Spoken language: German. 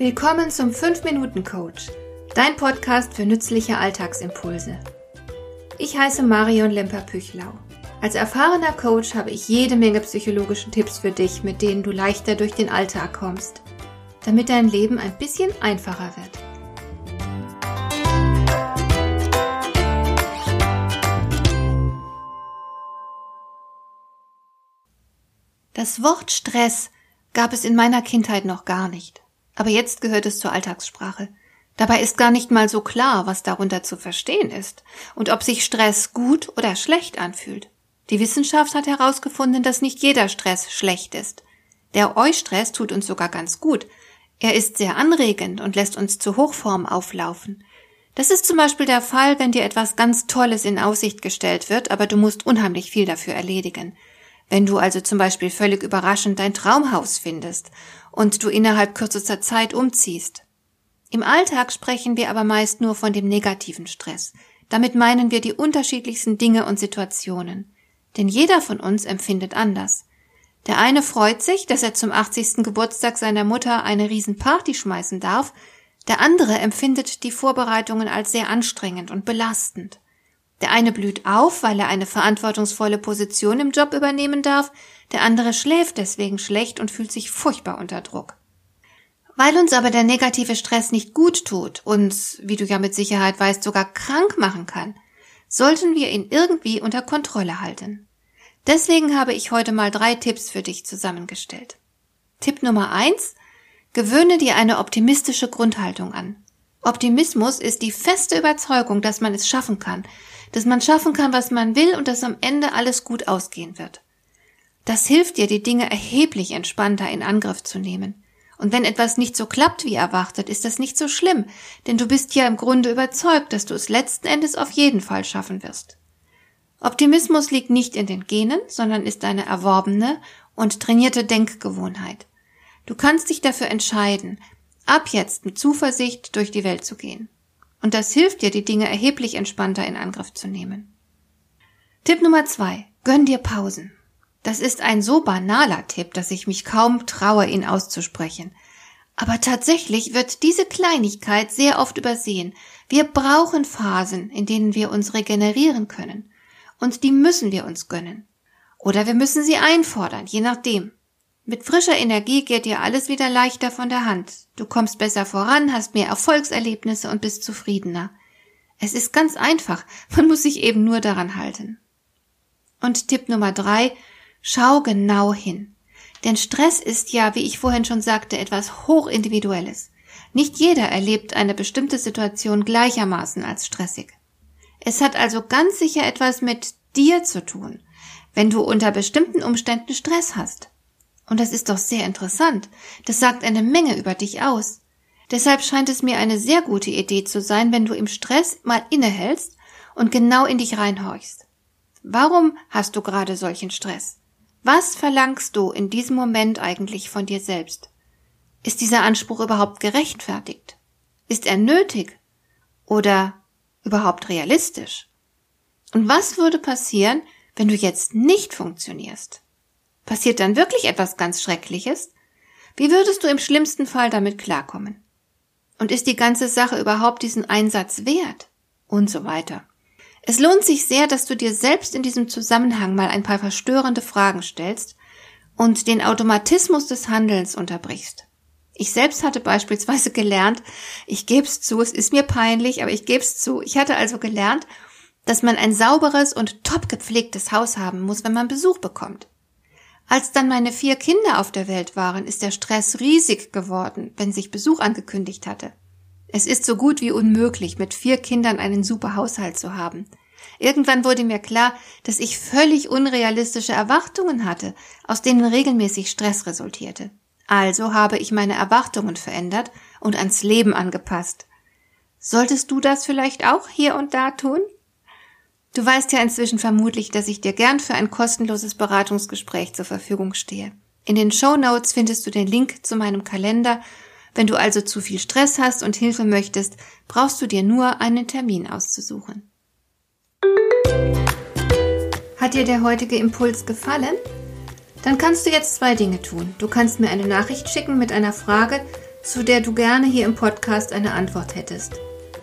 Willkommen zum 5-Minuten-Coach, dein Podcast für nützliche Alltagsimpulse. Ich heiße Marion Lemper-Püchlau. Als erfahrener Coach habe ich jede Menge psychologische Tipps für dich, mit denen du leichter durch den Alltag kommst, damit dein Leben ein bisschen einfacher wird. Das Wort Stress gab es in meiner Kindheit noch gar nicht. Aber jetzt gehört es zur Alltagssprache. Dabei ist gar nicht mal so klar, was darunter zu verstehen ist und ob sich Stress gut oder schlecht anfühlt. Die Wissenschaft hat herausgefunden, dass nicht jeder Stress schlecht ist. Der Eustress tut uns sogar ganz gut. Er ist sehr anregend und lässt uns zu Hochform auflaufen. Das ist zum Beispiel der Fall, wenn dir etwas ganz Tolles in Aussicht gestellt wird, aber du musst unheimlich viel dafür erledigen. Wenn du also zum Beispiel völlig überraschend dein Traumhaus findest und du innerhalb kürzester Zeit umziehst. Im Alltag sprechen wir aber meist nur von dem negativen Stress. Damit meinen wir die unterschiedlichsten Dinge und Situationen. Denn jeder von uns empfindet anders. Der eine freut sich, dass er zum 80. Geburtstag seiner Mutter eine Riesenparty schmeißen darf, der andere empfindet die Vorbereitungen als sehr anstrengend und belastend. Der eine blüht auf, weil er eine verantwortungsvolle Position im Job übernehmen darf, der andere schläft deswegen schlecht und fühlt sich furchtbar unter Druck. Weil uns aber der negative Stress nicht gut tut, uns, wie du ja mit Sicherheit weißt, sogar krank machen kann, sollten wir ihn irgendwie unter Kontrolle halten. Deswegen habe ich heute mal drei Tipps für dich zusammengestellt. Tipp Nummer eins: Gewöhne dir eine optimistische Grundhaltung an. Optimismus ist die feste Überzeugung, dass man es schaffen kann, dass man schaffen kann, was man will und dass am Ende alles gut ausgehen wird. Das hilft dir, die Dinge erheblich entspannter in Angriff zu nehmen. Und wenn etwas nicht so klappt wie erwartet, ist das nicht so schlimm, denn du bist ja im Grunde überzeugt, dass du es letzten Endes auf jeden Fall schaffen wirst. Optimismus liegt nicht in den Genen, sondern ist eine erworbene und trainierte Denkgewohnheit. Du kannst dich dafür entscheiden, ab jetzt mit Zuversicht durch die Welt zu gehen. Und das hilft dir, die Dinge erheblich entspannter in Angriff zu nehmen. Tipp Nummer zwei. Gönn dir Pausen. Das ist ein so banaler Tipp, dass ich mich kaum traue, ihn auszusprechen. Aber tatsächlich wird diese Kleinigkeit sehr oft übersehen. Wir brauchen Phasen, in denen wir uns regenerieren können. Und die müssen wir uns gönnen. Oder wir müssen sie einfordern, je nachdem. Mit frischer Energie geht dir alles wieder leichter von der Hand. Du kommst besser voran, hast mehr Erfolgserlebnisse und bist zufriedener. Es ist ganz einfach, man muss sich eben nur daran halten. Und Tipp Nummer drei, schau genau hin. Denn Stress ist ja, wie ich vorhin schon sagte, etwas hochindividuelles. Nicht jeder erlebt eine bestimmte Situation gleichermaßen als stressig. Es hat also ganz sicher etwas mit dir zu tun, wenn du unter bestimmten Umständen Stress hast. Und das ist doch sehr interessant. Das sagt eine Menge über dich aus. Deshalb scheint es mir eine sehr gute Idee zu sein, wenn du im Stress mal innehältst und genau in dich reinhorchst. Warum hast du gerade solchen Stress? Was verlangst du in diesem Moment eigentlich von dir selbst? Ist dieser Anspruch überhaupt gerechtfertigt? Ist er nötig? Oder überhaupt realistisch? Und was würde passieren, wenn du jetzt nicht funktionierst? Passiert dann wirklich etwas ganz Schreckliches? Wie würdest du im schlimmsten Fall damit klarkommen? Und ist die ganze Sache überhaupt diesen Einsatz wert? Und so weiter. Es lohnt sich sehr, dass du dir selbst in diesem Zusammenhang mal ein paar verstörende Fragen stellst und den Automatismus des Handelns unterbrichst. Ich selbst hatte beispielsweise gelernt, ich geb's zu, es ist mir peinlich, aber ich geb's zu. Ich hatte also gelernt, dass man ein sauberes und top gepflegtes Haus haben muss, wenn man Besuch bekommt. Als dann meine vier Kinder auf der Welt waren, ist der Stress riesig geworden, wenn sich Besuch angekündigt hatte. Es ist so gut wie unmöglich, mit vier Kindern einen super Haushalt zu haben. Irgendwann wurde mir klar, dass ich völlig unrealistische Erwartungen hatte, aus denen regelmäßig Stress resultierte. Also habe ich meine Erwartungen verändert und ans Leben angepasst. Solltest du das vielleicht auch hier und da tun? Du weißt ja inzwischen vermutlich, dass ich dir gern für ein kostenloses Beratungsgespräch zur Verfügung stehe. In den Show Notes findest du den Link zu meinem Kalender. Wenn du also zu viel Stress hast und Hilfe möchtest, brauchst du dir nur einen Termin auszusuchen. Hat dir der heutige Impuls gefallen? Dann kannst du jetzt zwei Dinge tun. Du kannst mir eine Nachricht schicken mit einer Frage, zu der du gerne hier im Podcast eine Antwort hättest.